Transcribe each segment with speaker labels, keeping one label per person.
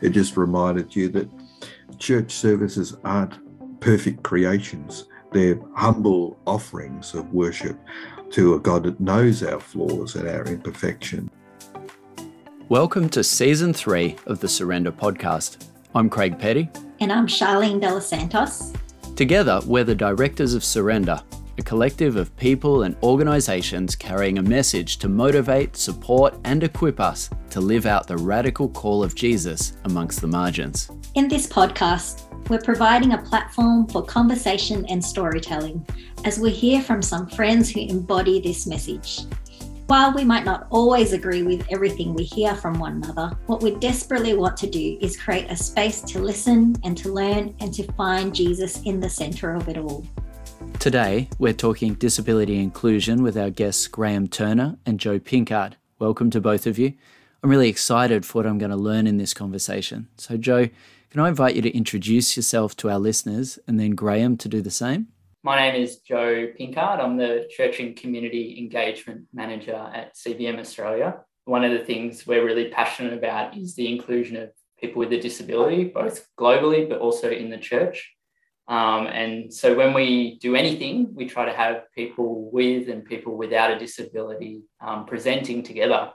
Speaker 1: it just reminded you that church services aren't perfect creations. They're humble offerings of worship to a God that knows our flaws and our imperfection.
Speaker 2: Welcome to season three of the Surrender podcast. I'm Craig Petty.
Speaker 3: And I'm Charlene Della Santos.
Speaker 2: Together, we're the directors of Surrender, a collective of people and organisations carrying a message to motivate, support, and equip us to live out the radical call of Jesus amongst the margins.
Speaker 3: In this podcast, we're providing a platform for conversation and storytelling as we hear from some friends who embody this message. While we might not always agree with everything we hear from one another, what we desperately want to do is create a space to listen and to learn and to find Jesus in the centre of it all.
Speaker 2: Today, we're talking disability inclusion with our guests Graham Turner and Joe Pinkard. Welcome to both of you. I'm really excited for what I'm going to learn in this conversation. So, Joe, can I invite you to introduce yourself to our listeners and then Graham to do the same?
Speaker 4: My name is Joe Pinkard. I'm the Church and Community Engagement Manager at CBM Australia. One of the things we're really passionate about is the inclusion of people with a disability, both globally but also in the church. Um, and so when we do anything, we try to have people with and people without a disability um, presenting together.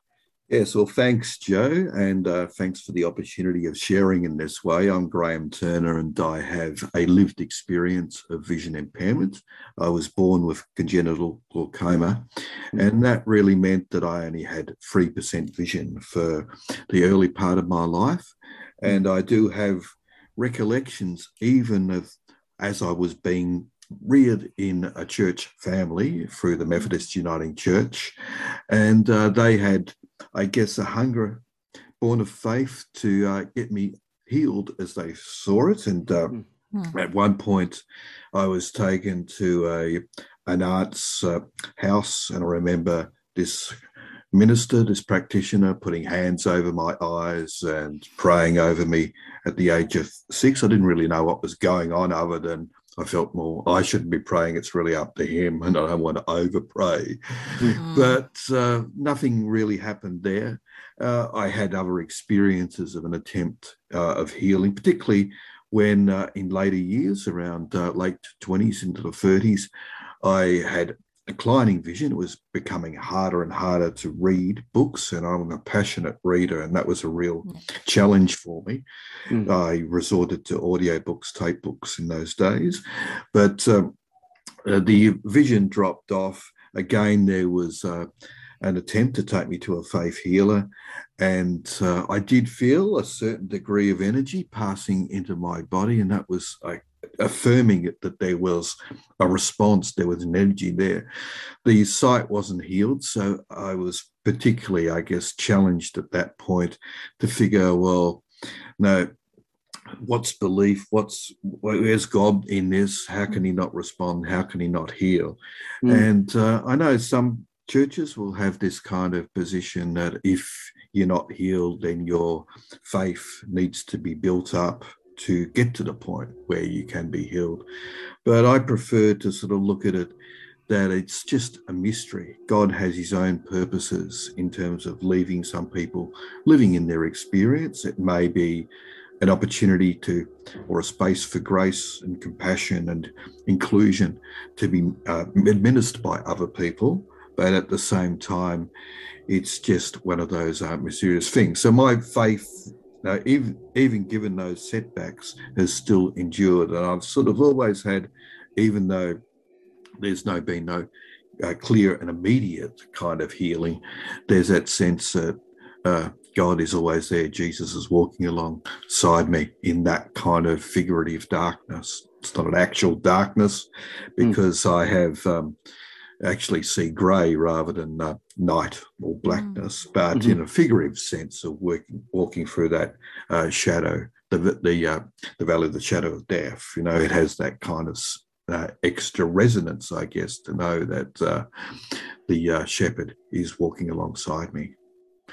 Speaker 1: Yes, well, thanks, Joe, and uh, thanks for the opportunity of sharing in this way. I'm Graham Turner, and I have a lived experience of vision impairment. I was born with congenital glaucoma, and that really meant that I only had 3% vision for the early part of my life. And I do have recollections even of as I was being reared in a church family through the Methodist Uniting Church, and uh, they had, I guess, a hunger born of faith to uh, get me healed as they saw it. And uh, mm-hmm. at one point, I was taken to a an arts uh, house, and I remember this minister, this practitioner, putting hands over my eyes and praying over me at the age of six. I didn't really know what was going on other than I felt more, I shouldn't be praying. It's really up to him, and I don't want to over pray. Mm. But uh, nothing really happened there. Uh, I had other experiences of an attempt uh, of healing, particularly when uh, in later years, around uh, late 20s into the 30s, I had declining vision. It was becoming harder and harder to read books, and I'm a passionate reader, and that was a real challenge for me. Mm. I resorted to audiobooks, tape books in those days, but um, uh, the vision dropped off. Again, there was uh, an attempt to take me to a faith healer, and uh, I did feel a certain degree of energy passing into my body, and that was I affirming it that there was a response, there was an energy there. The sight wasn't healed, so I was particularly, I guess, challenged at that point to figure, well, no, what's belief? What's where's God in this? How can He not respond? How can He not heal? Mm. And uh, I know some churches will have this kind of position that if you're not healed, then your faith needs to be built up to get to the point where you can be healed. But I prefer to sort of look at it that it's just a mystery. God has his own purposes in terms of leaving some people living in their experience. It may be an opportunity to, or a space for grace and compassion and inclusion to be uh, administered by other people. But at the same time, it's just one of those uh, mysterious things. So my faith now, even, even given those setbacks, has still endured. And I've sort of always had, even though there's no been no uh, clear and immediate kind of healing, there's that sense that uh, God is always there. Jesus is walking alongside me in that kind of figurative darkness. It's not an actual darkness hmm. because mm. I have. Um, actually see grey rather than uh, night or blackness, mm. but mm-hmm. in a figurative sense of working, walking through that uh, shadow, the the uh, the valley of the shadow of death. You know, it has that kind of uh, extra resonance, I guess, to know that uh, the uh, shepherd is walking alongside me.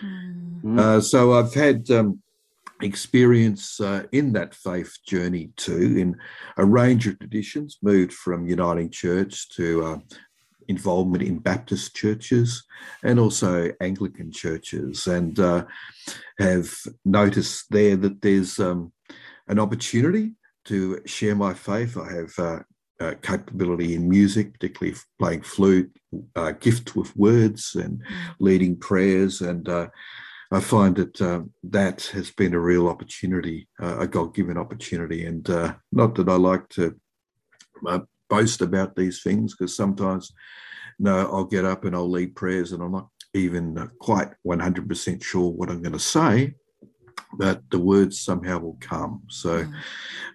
Speaker 1: Mm. so I've had. Um, experience uh, in that faith journey too in a range of traditions moved from uniting church to uh, involvement in Baptist churches and also Anglican churches, and uh, have noticed there that there's um, an opportunity to share my faith. I have uh, uh, capability in music, particularly playing flute, uh, gift with words, and mm. leading prayers. And uh, I find that uh, that has been a real opportunity, uh, a God given opportunity. And uh, not that I like to boast about these things, because sometimes, no, I'll get up and I'll lead prayers and I'm not even quite 100% sure what I'm going to say but the words somehow will come. So mm.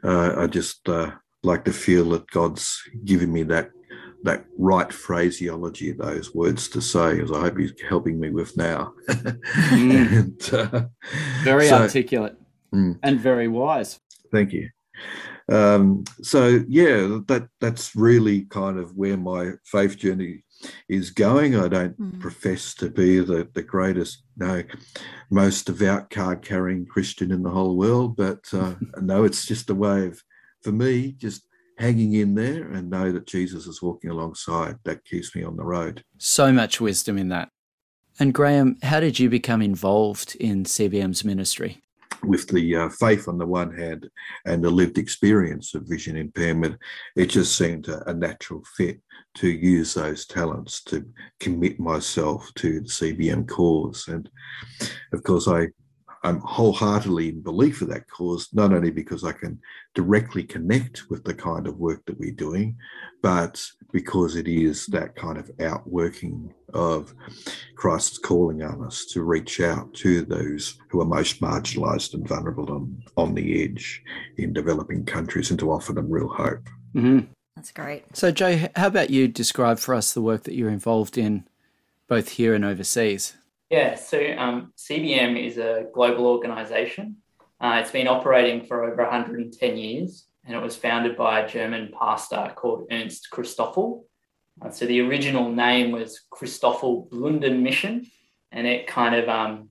Speaker 1: uh, I just uh, like to feel that God's given me that that right phraseology, those words to say, as I hope He's helping me with now.
Speaker 2: mm. and, uh, very so, articulate mm, and very wise.
Speaker 1: Thank you. Um, so yeah, that that's really kind of where my faith journey is going. I don't mm. profess to be the, the greatest, no, most devout card carrying Christian in the whole world, but uh, no, it's just a way of, for me, just hanging in there and know that Jesus is walking alongside. That keeps me on the road.
Speaker 2: So much wisdom in that. And Graham, how did you become involved in CBM's ministry?
Speaker 1: With the uh, faith on the one hand and the lived experience of vision impairment, it just seemed a, a, natural fit to use those talents to commit myself to the CBM cause. And of course, I I'm wholeheartedly in belief of that cause, not only because I can directly connect with the kind of work that we're doing, but because it is that kind of outworking of Christ's calling on us to reach out to those who are most marginalized and vulnerable on, on the edge in developing countries and to offer them real hope.
Speaker 3: Mm-hmm. That's great.
Speaker 2: So, Joe, how about you describe for us the work that you're involved in both here and overseas?
Speaker 4: Yeah, so um, CBM is a global organization. Uh, it's been operating for over 110 years and it was founded by a German pastor called Ernst Christoffel. Uh, so the original name was Christoffel Blinden Mission and it kind of um,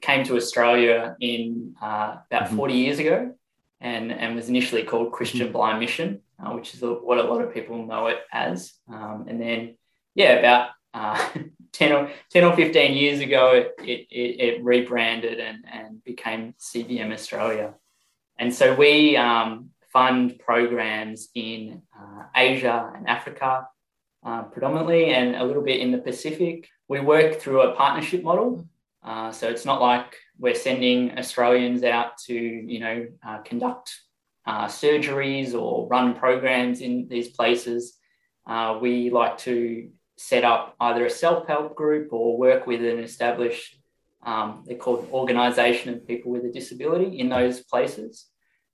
Speaker 4: came to Australia in uh, about mm-hmm. 40 years ago and, and was initially called Christian mm-hmm. Blind Mission, uh, which is what a lot of people know it as. Um, and then, yeah, about uh, 10 or 10 or 15 years ago, it, it, it rebranded and, and became CBM Australia. And so we um, fund programs in uh, Asia and Africa uh, predominantly, and a little bit in the Pacific. We work through a partnership model. Uh, so it's not like we're sending Australians out to, you know, uh, conduct uh, surgeries or run programs in these places. Uh, we like to set up either a self-help group or work with an established um, they're called organization of people with a disability in those places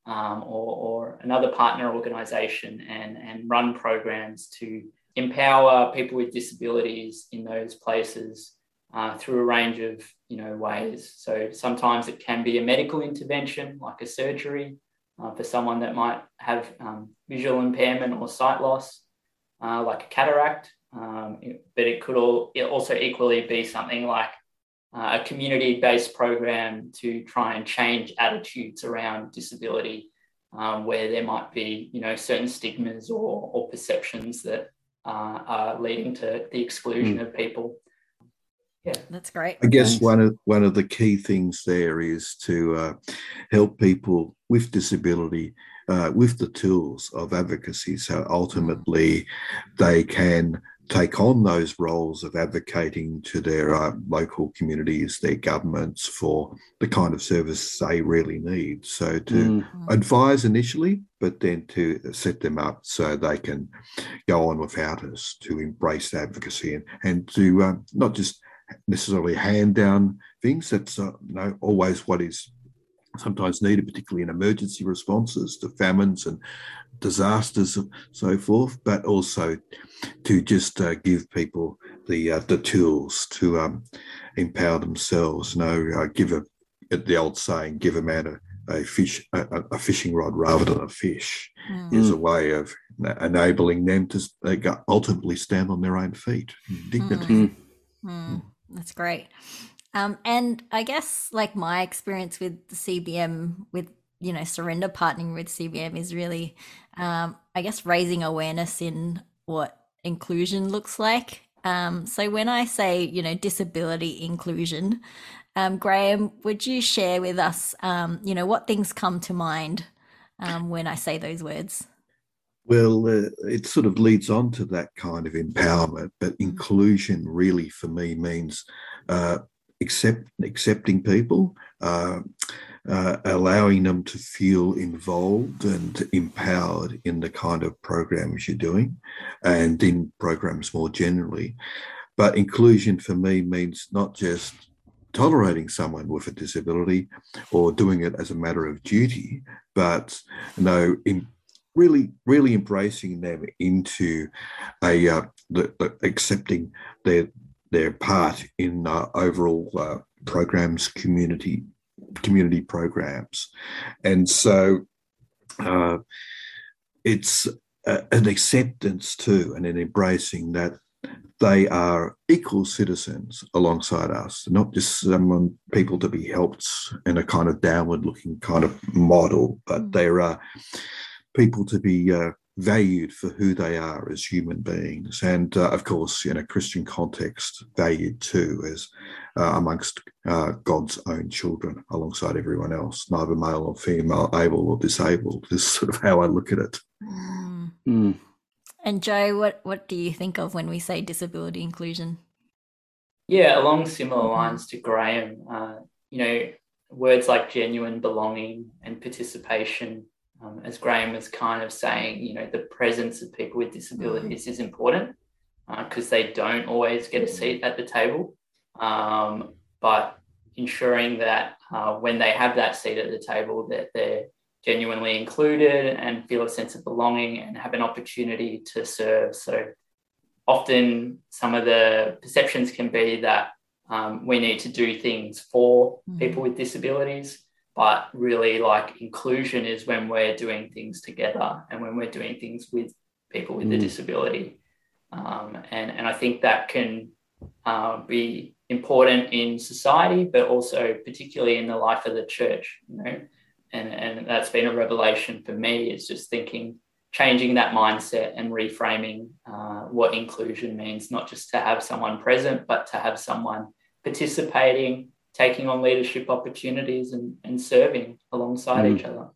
Speaker 4: um, or, or, another partner organization and, and run programs to empower people with disabilities in those places uh, through a range of you know ways. So sometimes it can be a medical intervention like a surgery uh, for someone that might have um, visual impairment or sight loss uh, like a cataract um, but it could all, it also equally be something like uh, a community-based program to try and change attitudes around disability, um, where there might be, you know, certain stigmas or, or perceptions that uh, are leading to the exclusion mm. of people.
Speaker 3: Yeah, that's great.
Speaker 1: I guess Thanks. one of one of the key things there is to uh, help people with disability uh, with the tools of advocacy, so ultimately they can take on those roles of advocating to their uh, local communities, their governments for the kind of service they really need. So to mm. advise initially, but then to set them up so they can go on without us, to embrace advocacy and, and to uh, not just necessarily hand down things. That's uh, no, always what is sometimes needed, particularly in emergency responses to famines and disasters and so forth, but also to just uh, give people the uh, the tools to um, empower themselves. You know, uh, give a the old saying, give a man a, a fish a, a, fishing rod rather than a fish mm. is a way of enabling them to ultimately stand on their own feet, dignity. Mm.
Speaker 3: Mm. That's great. Um, and I guess like my experience with the CBM with you know surrender partnering with CBM is really um, I guess raising awareness in what
Speaker 5: inclusion looks like. Um, so when I say, you know, disability inclusion, um, Graham, would you share with us, um, you know, what things come to mind um, when I say those words?
Speaker 1: Well, uh, it sort of leads on to that kind of empowerment, but mm. inclusion really for me means uh, accept, accepting people, uh, uh, allowing them to feel involved and empowered in the kind of programs you're doing and in programs more generally. But inclusion for me means not just tolerating someone with a disability or doing it as a matter of duty, but you know, in really, really embracing them into a uh, the, the accepting their their part in uh, overall uh, programs, community community programs, and so uh, it's a, an acceptance too, and an embracing that they are equal citizens alongside us, not just someone people to be helped in a kind of downward looking kind of model, but mm. there are people to be uh, valued for who they are as human beings, and uh, of course, in a Christian context, valued too as uh, amongst uh, God's own children, alongside everyone else, neither male or female, able or disabled. Is sort of how I look at it.
Speaker 5: Mm. Mm. And Joe, what what do you think of when we say disability inclusion?
Speaker 4: Yeah, along similar lines to Graham, uh, you know, words like genuine belonging and participation um, as Graham was kind of saying, you know, the presence of people with disabilities is important because uh, they don't always get a seat at the table. Um, but ensuring that uh, when they have that seat at the table, that they're genuinely included and feel a sense of belonging and have an opportunity to serve. So often some of the perceptions can be that um, we need to do things for mm-hmm. people with disabilities but really like inclusion is when we're doing things together and when we're doing things with people with mm. a disability um, and and i think that can uh, be important in society but also particularly in the life of the church you know and and that's been a revelation for me is just thinking changing that mindset and reframing uh, what inclusion means not just to have someone present but to have someone participating taking on leadership opportunities and, and serving alongside mm. each other.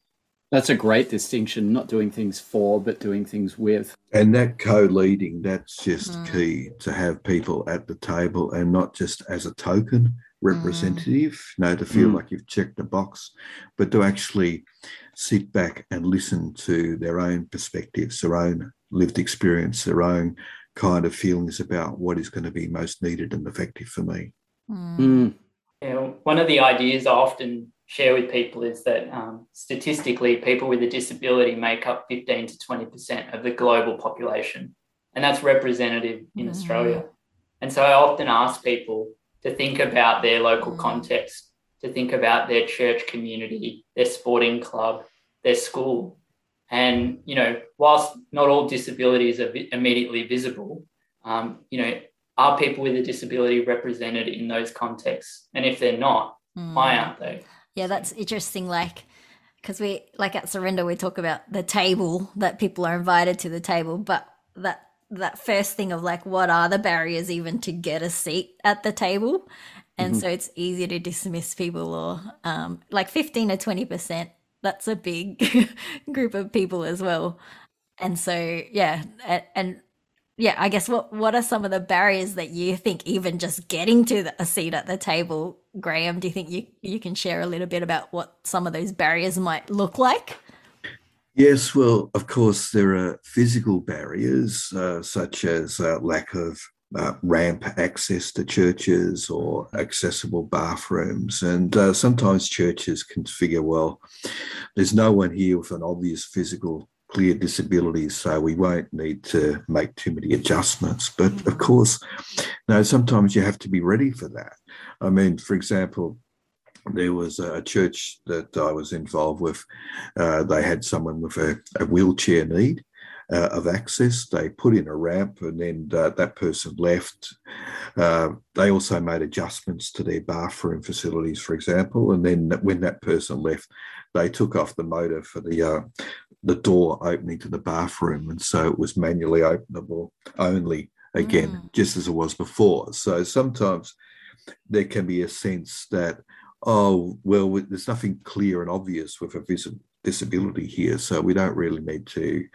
Speaker 2: That's a great distinction, not doing things for, but doing things with.
Speaker 1: And that co leading, that's just mm. key to have people at the table and not just as a token representative, mm. you know, to feel mm. like you've checked a box, but to actually sit back and listen to their own perspectives, their own lived experience, their own kind of feelings about what is going to be most needed and effective for me.
Speaker 4: You know, one of the ideas I often share with people is that um, statistically, people with a disability make up 15 to 20% of the global population. And that's representative in mm. Australia. And so I often ask people to think about their local mm. context, to think about their church community, their sporting club, their school. And, you know, whilst not all disabilities are vi- immediately visible, um, you know, are people with a disability represented in those contexts? And if they're not, mm. why aren't they?
Speaker 5: Yeah, that's interesting. Like, because we, like at Surrender, we talk about the table that people are invited to the table, but that that first thing of like what are the barriers even to get a seat at the table and mm-hmm. so it's easy to dismiss people or um, like 15 or 20 percent that's a big group of people as well and so yeah and, and yeah, I guess what what are some of the barriers that you think even just getting to the, a seat at the table, Graham? Do you think you you can share a little bit about what some of those barriers might look like?
Speaker 1: Yes, well, of course, there are physical barriers uh, such as uh, lack of uh, ramp access to churches or accessible bathrooms. And uh, sometimes churches can figure, well, there's no one here with an obvious physical clear disabilities, so we won't need to make too many adjustments. But of course, now sometimes you have to be ready for that. I mean, for example, there was a church that I was involved with. Uh, they had someone with a, a wheelchair need uh, of access. They put in a ramp, and then uh, that person left. Uh, they also made adjustments to their bathroom facilities, for example. And then when that person left, they took off the motor for the uh, the door opening to the bathroom, and so it was manually openable only again, mm. just as it was before. So sometimes there can be a sense that, oh, well, there's nothing clear and obvious with a vis- disability here, so we don't really need to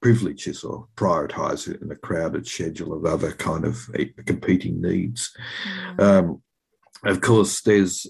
Speaker 1: privilege this or prioritize it in a crowded schedule of other kind of competing needs. Mm. Um, of course, there's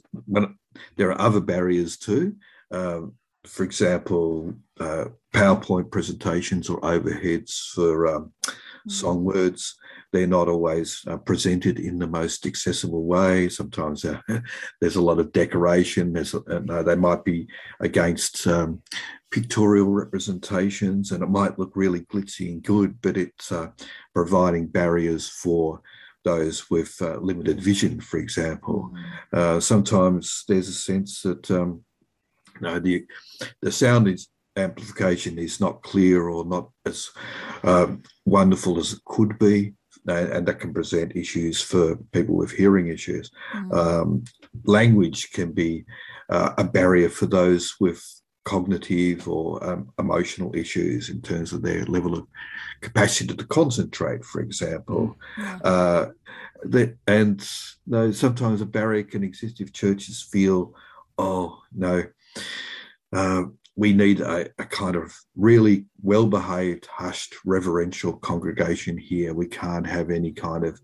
Speaker 1: there are other barriers too. Um, for example, uh, PowerPoint presentations or overheads for um, mm. song words. They're not always uh, presented in the most accessible way. Sometimes uh, there's a lot of decoration. There's, uh, they might be against um, pictorial representations, and it might look really glitzy and good, but it's uh, providing barriers for those with uh, limited vision, for example. Mm. Uh, sometimes there's a sense that um, know, the the sound is amplification is not clear or not as um, wonderful as it could be. And, that can present issues for people with hearing issues. Mm. Um, language can be uh, a barrier for those with cognitive or um, emotional issues in terms of their level of capacity to concentrate, for example. Mm. Uh, that, and you know, sometimes a barrier can exist if churches feel, oh, no, uh, we need a, a, kind of really well behaved, hushed, reverential congregation here. We can't have any kind of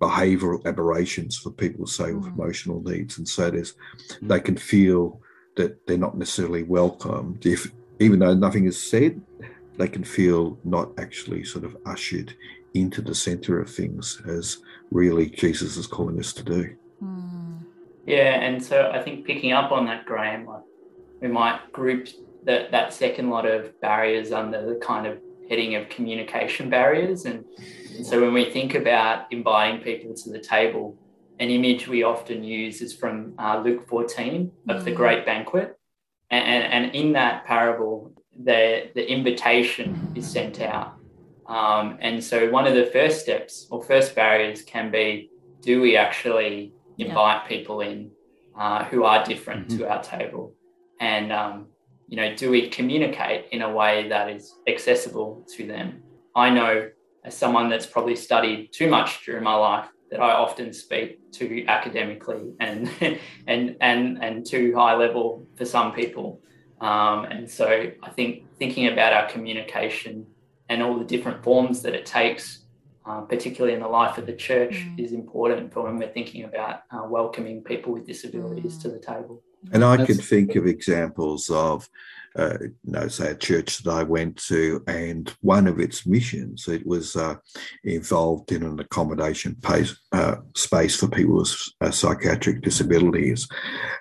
Speaker 1: behavioral aberrations for people, say, with mm. emotional needs. And so there's, mm. they can feel that they're not necessarily welcomed. If even though nothing is said, they can feel not actually sort of ushered into the center of things as really Jesus is calling us to do.
Speaker 4: Mm. Yeah, and so I think picking up on that, Graham, like we might group that that second lot of barriers under the kind of heading of communication barriers. And, and so when we think about inviting people to the table, an image we often use is from uh, Luke 14 of mm. the Great Banquet. And, and, and, in that parable, the, the invitation is sent out. Um, and so one of the first steps or first barriers can be do we actually invite yeah. people in uh, who are different mm-hmm. to our table? And um, you know, do we communicate in a way that is accessible to them? I know as someone that's probably studied too much during my life that I often speak too academically and and and and too high level for some people. Um, and so I think thinking about our communication and all the different forms that it takes, uh, particularly in the life of the church, mm. is important for when we're thinking about uh, welcoming people with disabilities mm. to the table.
Speaker 1: And I could think of examples of, uh, you know, say a church that I went to, and one of its missions, it was uh, involved in an accommodation pace, uh, space for people with uh, psychiatric disabilities.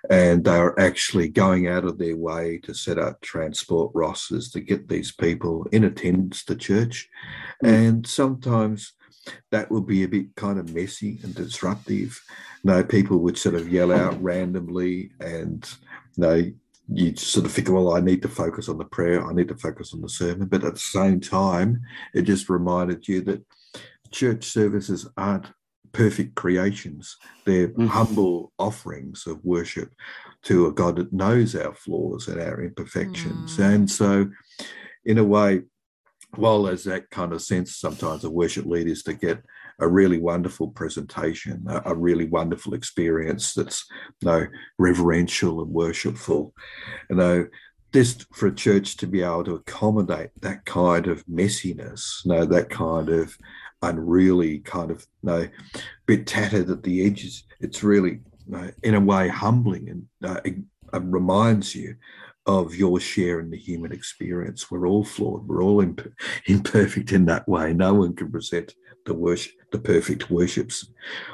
Speaker 1: And they were actually going out of their way to set up transport rosters to get these people in attendance to church. Mm. And sometimes that would be a bit kind of messy and disruptive. You know, people would sort of yell out randomly, and you know, you sort of think, well, I need to focus on the prayer, I need to focus on the sermon. But at the same time, it just reminded you that church services aren't perfect creations. They're mm-hmm. humble offerings of worship to a God that knows our flaws and our imperfections. Mm. And so, in a way, while there's that kind of sense sometimes of worship leaders to get a really wonderful presentation, a, a really wonderful experience that's you know, reverential and worshipful. You know, just for a church to be able to accommodate that kind of messiness, you know, that kind of unreally kind of you know, bit tattered at the edges, it's really you know, in a way humbling and uh, it, it reminds you of your share in the human experience. We're all flawed. We're all imp- imperfect in that way. No one can present the worship, the perfect worships,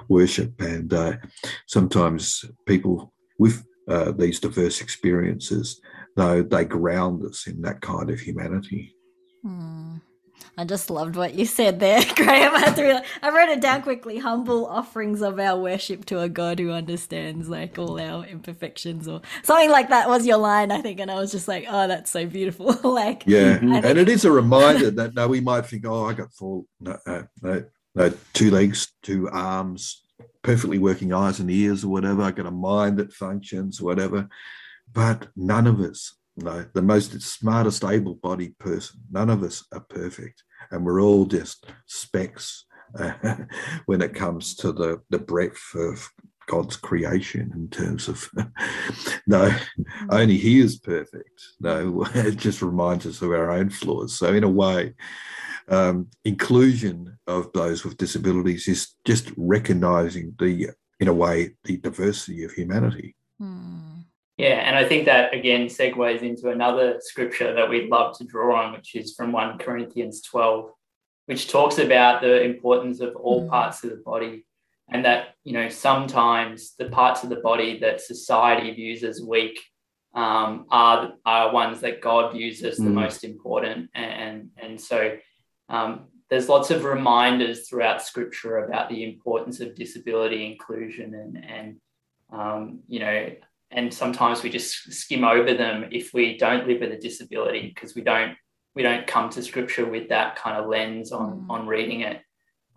Speaker 1: worship. And uh, sometimes people with uh, these diverse experiences, though, they ground us in that kind of humanity.
Speaker 5: Hmm. I just loved what you said there, Graham. I, had to I wrote it down quickly. Humble offerings of our worship to a God who understands like all our imperfections, or something like that was your line, I think. And I was just like, oh, that's so beautiful. like,
Speaker 1: yeah, think- and it is a reminder that no, we might think, oh, I got full, no, uh, no, no, two legs, two arms, perfectly working eyes and ears, or whatever. I got a mind that functions, whatever. But none of us no, the most smartest, able bodied person. None of us are perfect. And we're all just specks uh, when it comes to the, the breadth of God's creation in terms of no, only He is perfect. No, it just reminds us of our own flaws. So, in a way, um, inclusion of those with disabilities is just recognizing the, in a way, the diversity of humanity.
Speaker 5: Hmm.
Speaker 4: Yeah, and I think that again segues into another scripture that we'd love to draw on, which is from 1 Corinthians 12, which talks about the importance of all mm. parts of the body and that you know sometimes the parts of the body that society views as weak um, are are ones that God views as the mm. most important, and and so um, there's lots of reminders throughout Scripture about the importance of disability inclusion, and and um, you know, and sometimes we just skim over them if we don't live with a disability because we don't we don't come to Scripture with that kind of lens on mm. on reading it,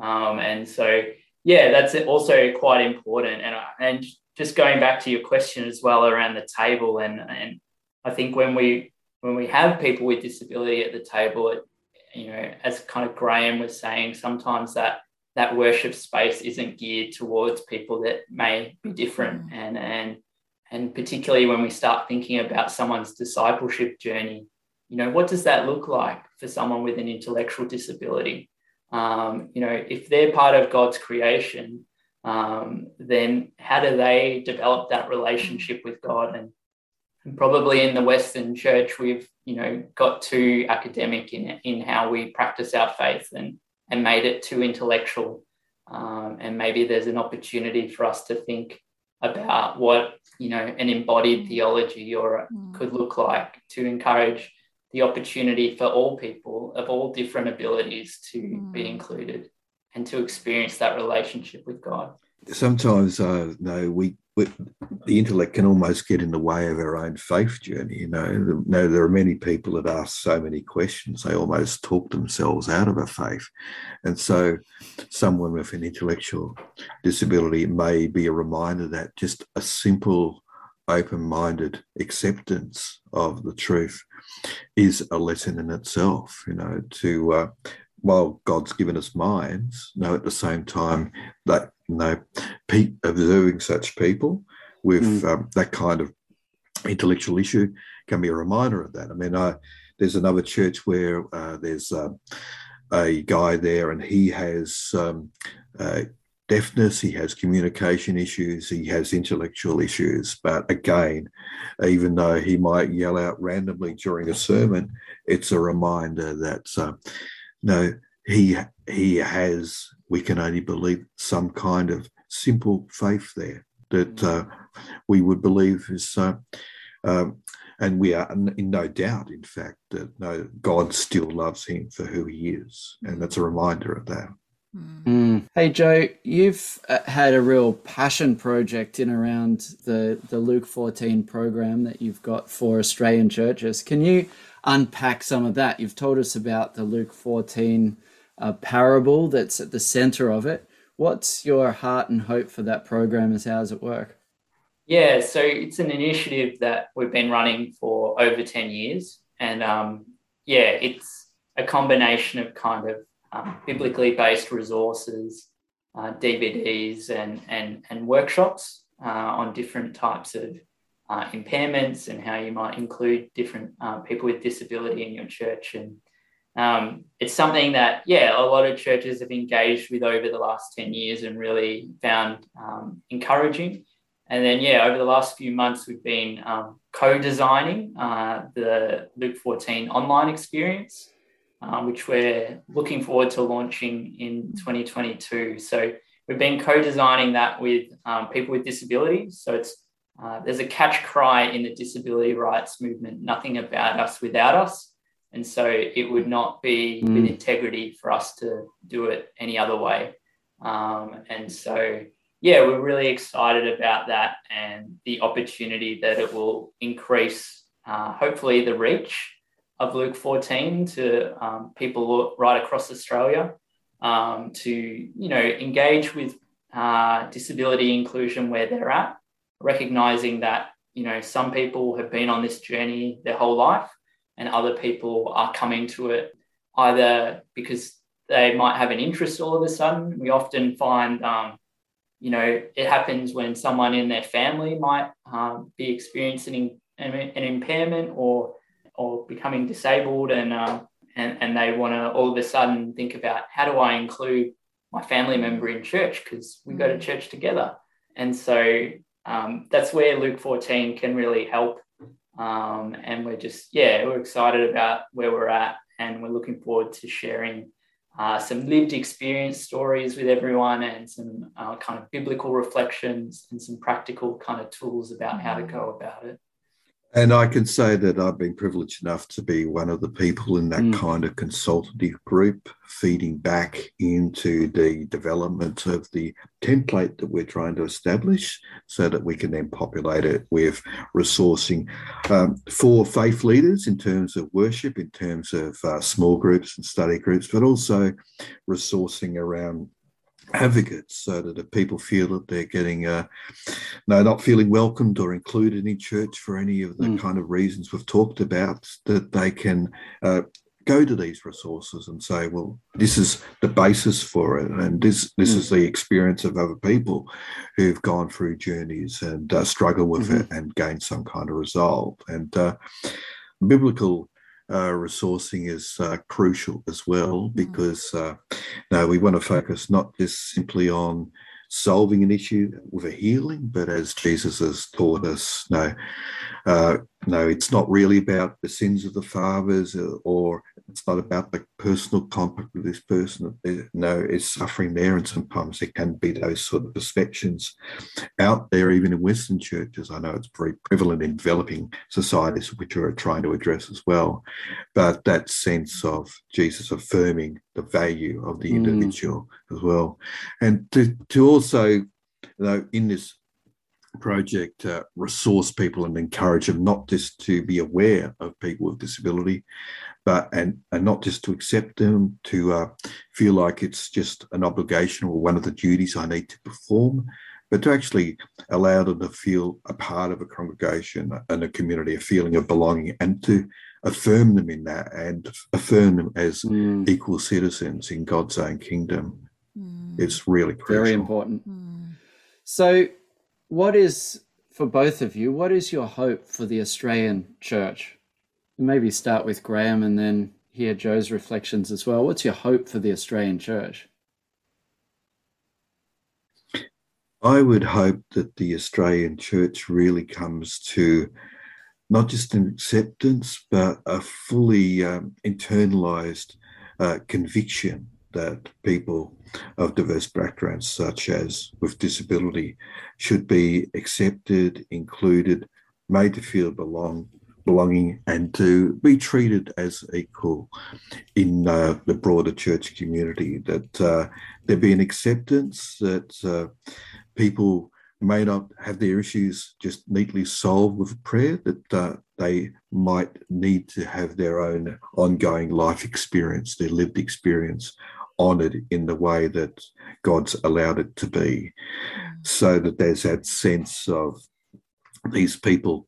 Speaker 4: um, and so yeah, that's also quite important. And and just going back to your question as well around the table, and and I think when we when we have people with disability at the table, it, you know, as kind of Graham was saying, sometimes that that worship space isn't geared towards people that may be different, mm. and and and particularly when we start thinking about someone's discipleship journey, you know, what does that look like for someone with an intellectual disability? um, you know, if they're part of God's creation, um, then how do they develop that relationship with God? And, and, probably in the Western church, we've, you know, got too academic in, in how we practice our faith and, and made it too intellectual. Um, and maybe there's an opportunity for us to think about what, you know, an embodied theology or mm. could look like to encourage the opportunity for all people of all different abilities to mm. be included and to experience that relationship with God.
Speaker 1: Sometimes, uh, no, we, we, the intellect can almost get in the way of our own faith journey. You know, no, there are many people that ask so many questions; they almost talk themselves out of a faith. And so, someone with an intellectual disability may be a reminder that just a simple, open-minded acceptance of the truth is a lesson in itself, you know, to uh, while God's given us minds, know, at the same time that you know, pe- observing such people with mm. um, that kind of intellectual issue can be a reminder of that. I mean, I, there's another church where uh, there's uh, a guy there, and he has um, uh, deafness, he has communication issues, he has intellectual issues. But again, even though he might yell out randomly during a sermon, it's a reminder that uh, no, he he has. We can only believe some kind of simple faith there that uh, we would believe is. Uh, um, and we are in no doubt, in fact, that no, God still loves him for who he is, and that's a reminder of that.
Speaker 2: Mm. Hey Joe, you've uh, had a real passion project in around the the Luke 14 program that you've got for Australian churches. Can you unpack some of that? You've told us about the Luke 14 uh, parable that's at the center of it. What's your heart and hope for that program, and how does it work?
Speaker 4: Yeah, so it's an initiative that we've been running for over 10 years, and um, yeah, it's a combination of kind of um, biblically based resources, uh, DVDs, and, and, and workshops uh, on different types of uh, impairments and how you might include different uh, people with disability in your church. And um, it's something that, yeah, a lot of churches have engaged with over the last 10 years and really found um, encouraging. And then, yeah, over the last few months, we've been um, co designing uh, the Luke 14 online experience um, which we're looking forward to launching in 2022. So we've been co-designing that with um, people with disabilities. So it's uh, there's a catch cry in the disability rights movement: nothing about us without us. And so it would not be mm. with integrity for us to do it any other way. Um, and so, yeah, we're really excited about that and the opportunity that it will increase, uh, hopefully, the reach of Luke 14 to um, people right across Australia um, to you know engage with uh, disability inclusion where they're at, recognizing that you know, some people have been on this journey their whole life, and other people are coming to it either because they might have an interest all of a sudden. We often find, um, you know, it happens when someone in their family might um, be experiencing an, an, impairment or or becoming disabled, and um, and and they want to all of a sudden think about how do I include my family member in church because we go to mm. church together, and so um, that's where Luke 14 can really help. Um, and we're just yeah, we're excited about where we're at, and we're looking forward to sharing uh, some lived experience stories with everyone and some uh, kind of biblical reflections and some practical kind of tools about how to go about it.
Speaker 1: And I can say that I've been privileged enough to be one of the people in that mm. kind of consultative group, feeding back into the development of the template that we're trying to establish so that we can then populate it with resourcing um, for faith leaders in terms of worship, in terms of uh, small groups and study groups, but also resourcing around advocates so that if people feel that they're getting uh, no not feeling welcomed or included in church for any of the mm. kind of reasons we've talked about that they can uh, go to these resources and say well this is the basis for it and this this mm. is the experience of other people who've gone through journeys and uh, struggle with mm-hmm. it and gain some kind of resolve and uh, biblical uh, resourcing is uh, crucial as well mm. because uh, no, we want to focus not just simply on solving an issue with a healing, but as Jesus has taught us, no, uh, no, it's not really about the sins of the fathers uh, or it's not about the personal conflict with this person. No, it's suffering there. And sometimes there can be those sort of perceptions out there, even in Western churches. I know it's very prevalent in developing societies, which are trying to address as well. But that sense of Jesus affirming the value of the mm. individual as well. And to, to also, you know, in this project uh, resource people and encourage them not just to be aware of people with disability, but and and not just to accept them, to uh, feel like it's just an obligation or one of the duties I need to perform, but to actually allow them to feel a part of a congregation and a community, a feeling of belonging, and to affirm them in that and affirm them as mm. equal citizens in God's own kingdom. Mm. It's really crucial.
Speaker 2: Very important. Mm. So what is for both of you? What is your hope for the Australian church? Maybe start with Graham and then hear Joe's reflections as well. What's your hope for the Australian church?
Speaker 1: I would hope that the Australian church really comes to not just an acceptance, but a fully um, internalized uh, conviction that people of diverse backgrounds, such as with disability, should be accepted, included, made to feel belong, belonging, and to be treated as equal in uh, the broader church community. That uh, there be an acceptance that uh, people may not have their issues just neatly solved with prayer, that uh, they might need to have their own ongoing life experience, their lived experience honoured in the way that God's allowed it to be, so that there's that sense of these people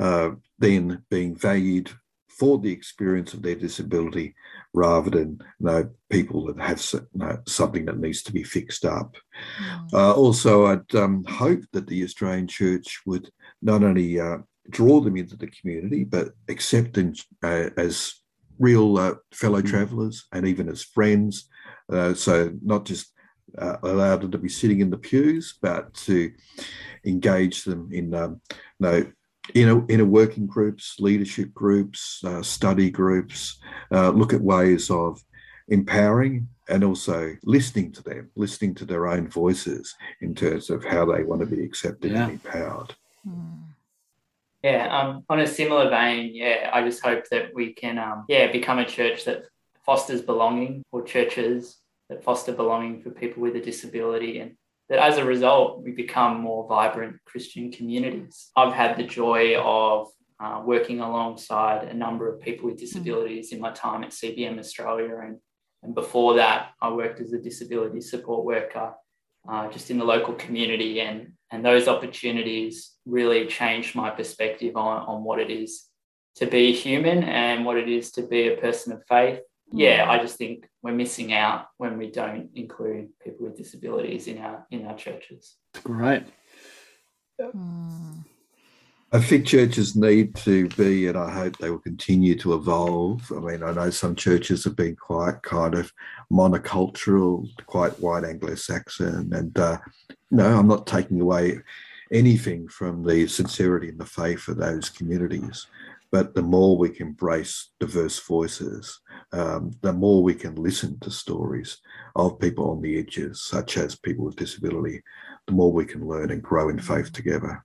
Speaker 1: uh, then being valued for the experience of their disability rather than you know, people that have you know, something that needs to be fixed up. Mm. Uh, also, I'd um, hope that the Australian Church would not only uh, draw them into the community, but accept them uh, as real uh, fellow mm. travellers and even as friends uh, so not just uh, allow them to be sitting in the pews, but to engage them in, um, you know, inner, inner working groups, leadership groups, uh, study groups, uh, look at ways of empowering and also listening to them, listening to their own voices in terms of how they want to be accepted yeah. and empowered.
Speaker 4: Hmm. Yeah, um, on a similar vein, yeah, I just hope that we can, um, yeah, become a church that fosters belonging or churches that foster belonging for people with a disability and that as a result we become more vibrant christian communities i've had the joy of uh, working alongside a number of people with mm. disabilities in my time at cbm australia and, and before that i worked as a disability support worker uh, just in the local community and and those opportunities really changed my perspective on, on what it is to be human and what it is to be a person of faith. Yeah, I just think we're missing out when we don't include people with disabilities in our in our churches.
Speaker 2: Great.
Speaker 5: Mm.
Speaker 1: I think churches need to be, and I hope they will continue to evolve. I mean, I know some churches have been quite kind of monocultural, quite white Anglo Saxon. And uh, no, I'm not taking away anything from the sincerity and the faith of those communities. But the more we can embrace diverse voices, um, the more we can listen to stories of people on the edges, such as people with disability, the more we can learn and grow in faith together.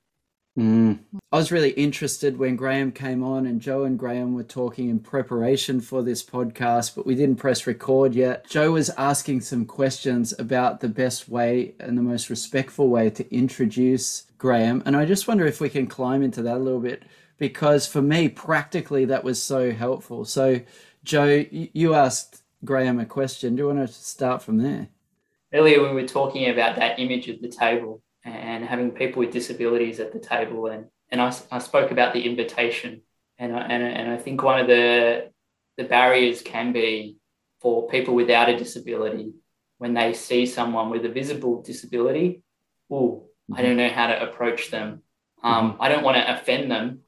Speaker 2: Mm. I was really interested when Graham came on, and Joe and Graham were talking in preparation for this podcast, but we didn't press record yet. Joe was asking some questions about the best way and the most respectful way to introduce Graham. And I just wonder if we can climb into that a little bit, because for me, practically, that was so helpful. So, Joe, you asked Graham a question. Do you want to start from there?
Speaker 4: Earlier, we were talking about that image of the table and having people with disabilities at the table. And, and I, I spoke about the invitation. And I, and, and I think one of the, the barriers can be for people without a disability when they see someone with a visible disability. Oh, I don't know how to approach them. Mm-hmm. Um, I don't want to offend them,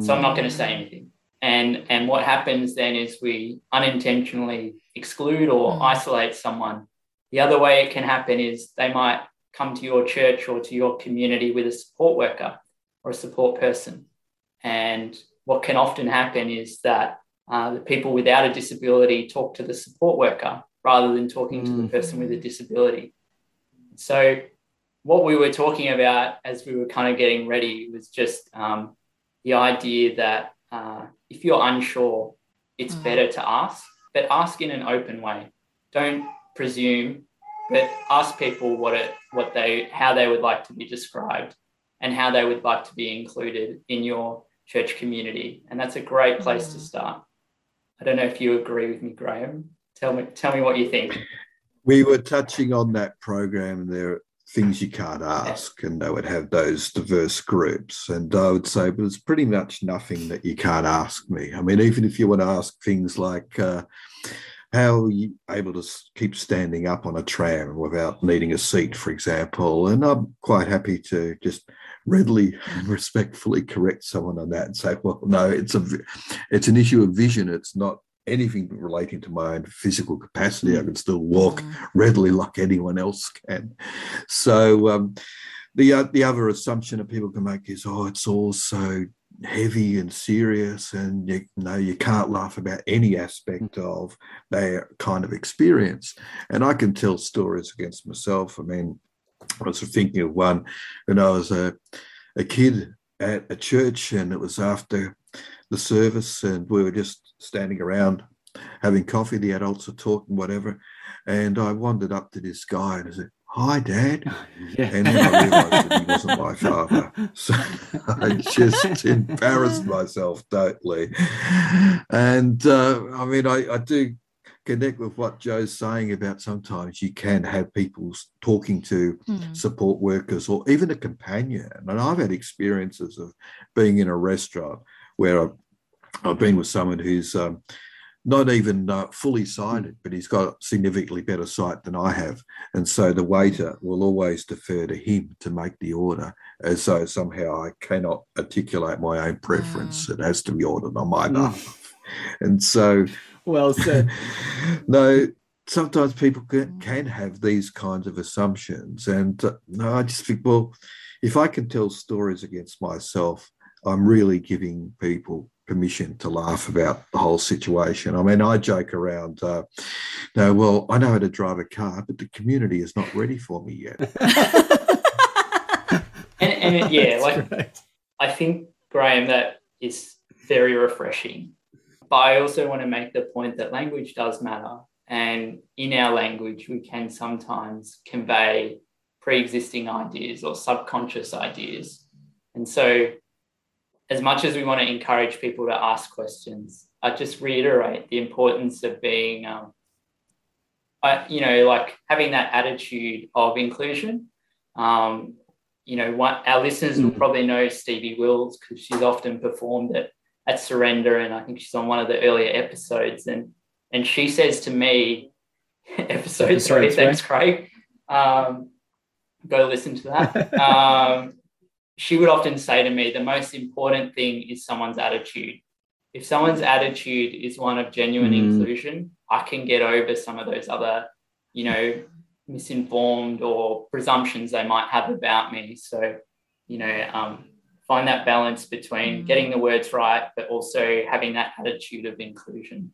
Speaker 4: so I'm not going to say mm. anything. And and what happens then is we unintentionally exclude or mm. isolate someone. The other way it can happen is they might come to your church or to your community with a support worker or a support person. And what can often happen is that uh, the people without a disability talk to the support worker rather than talking mm. to the person with a disability. So, what we were talking about as we were kind of getting ready was just um, the idea that uh, if you're unsure, it's mm. better to ask, but ask in an open way. Don't presume but ask people what it what they how they would like to be described and how they would like to be included in your church community. And that's a great place to mm. start. I don't know if you agree with me graham. Tell me tell me what you think.
Speaker 1: We were touching on that program there are things you can't ask and they would have those diverse groups. And i would say but it's pretty much nothing that you can't ask me. I mean even if you want to ask things like uh, how are you able to keep standing up on a tram without needing a seat, for example? And I'm quite happy to just readily and respectfully correct someone on that and say, well, no, it's a it's an issue of vision. It's not anything relating to my own physical capacity. I can still walk mm. readily like anyone else can. So um, the uh, the other assumption that people can make is, oh, it's all so heavy and serious and you, you, know you can't laugh about any aspect mm. of their kind of experience. And i can tell stories against myself. I mean i was thinking of one when i was a, a kid at a church and it was after the service and we were just standing around having coffee the adults were talking whatever. And i wandered up to this guy and i said hi, Dad. Yeah. And then I realized that he wasn't my father. So I just embarrassed myself totally. And uh, I mean, I, I do connect with what Joe's saying about sometimes you can have people talking to mm. support workers or even a companion. And I've had experiences of being in a restaurant where I've, I've been with someone who's um, not even uh, fully sighted, but he's got significantly better sight than I have. And so the waiter will always defer to him to make the order, as though somehow I cannot articulate my own preference. Mm. It has to be ordered on my mm. behalf. and so,
Speaker 2: well said.
Speaker 1: no, sometimes people can, mm. can, have these kinds of assumptions. And uh, no, I just think, well, if I can tell stories against myself, I'm really giving people permission to laugh about the whole situation. I mean, I joke around, uh, no, well, I know how to drive a car, but the community is not ready for me yet.
Speaker 4: and, and, yeah, like right. I think, Graham, that is very refreshing. But I also want to make the point that language does matter. And in our language, we can sometimes convey pre existing ideas or subconscious ideas. And so as much as we want to encourage people to ask questions, I just reiterate the importance of being, um, I, you know, like having that attitude of inclusion. Um, you know, what our listeners will mm. probably know Stevie Wills because she's often performed at, at Surrender, and I think she's on one of the earlier episodes. And and she says to me, episode, episode three, thanks, Craig. Um, go listen to that. um, she would often say to me, the most important thing is someone's attitude. If someone's attitude is one of genuine mm. inclusion, I can get over some of those other, you know, misinformed or presumptions they might have about me. So, you know, um, find that balance between mm. getting the words right, but also having that attitude of inclusion.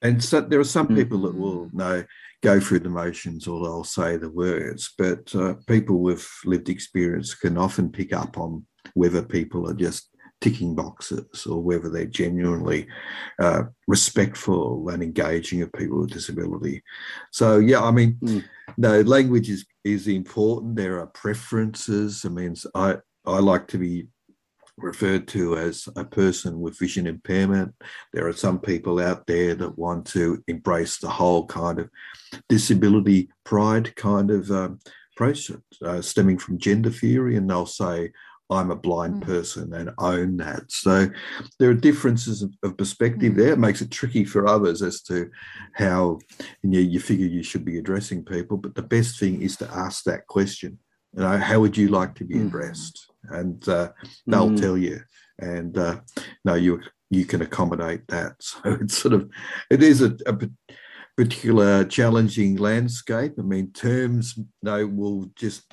Speaker 1: And so there are some people that will know go through the motions or they'll say the words, but uh, people with lived experience can often pick up on whether people are just ticking boxes or whether they're genuinely uh, respectful and engaging of people with disability. So, yeah, I mean, mm. no, language is, is important. There are preferences. I mean, I, I like to be referred to as a person with vision impairment. There are some people out there that want to embrace the whole kind of disability pride kind of um, approach, uh, stemming from gender theory, and they'll say, I'm a blind mm. person and own that. So there are differences of, perspective mm. there. It makes it tricky for others as to how you, you figure you should be addressing people. But the best thing is to ask that question. You know, how would you like to be mm. addressed? And uh, they'll mm. tell you. And uh, no, you you can accommodate that. So it's sort of it is a, a particular challenging landscape. I mean, terms you know, will just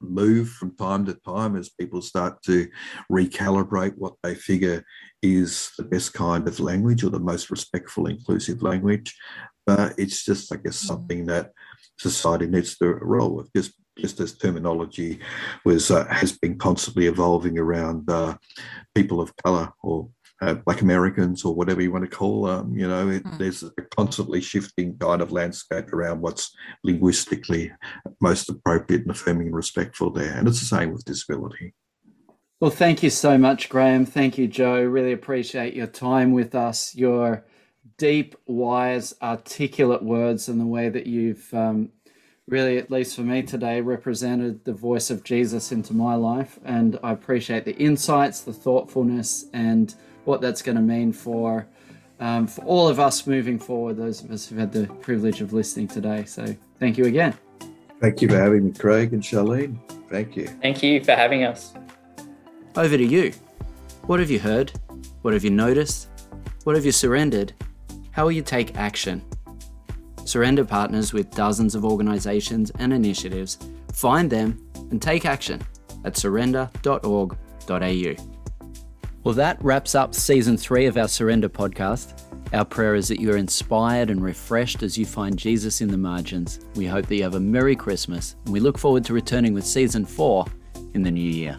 Speaker 1: move from time to time as people start to recalibrate what they figure is the best kind of language or the most respectful, inclusive language. But it's just, I guess, mm. something that society needs to roll with. Just just as terminology was uh, has been constantly evolving around uh, people of color or uh, Black Americans or whatever you want to call them. You know, it, mm. there's a constantly shifting kind of landscape around what's linguistically most appropriate and affirming and respectful there. And it's the same with disability.
Speaker 2: Well, thank you so much, Graham. Thank you, Joe. Really appreciate your time with us, your deep, wise, articulate words, and the way that you've um, really, at least for me today, represented the voice of Jesus into my life. And I appreciate the insights, the thoughtfulness, and what that's going to mean for um, for all of us moving forward. Those of us who've had the privilege of listening today. So thank you again.
Speaker 1: Thank you for having me, Craig and Charlene. Thank you.
Speaker 4: Thank you for having us.
Speaker 2: Over to you. What have you heard? What have you noticed? What have you surrendered? How will you take action? Surrender partners with dozens of organisations and initiatives. Find them and take action at surrender.org.au. Well, that wraps up season three of our Surrender podcast. Our prayer is that you are inspired and refreshed as you find Jesus in the margins. We hope that you have a Merry Christmas and we look forward to returning with season four in the new year.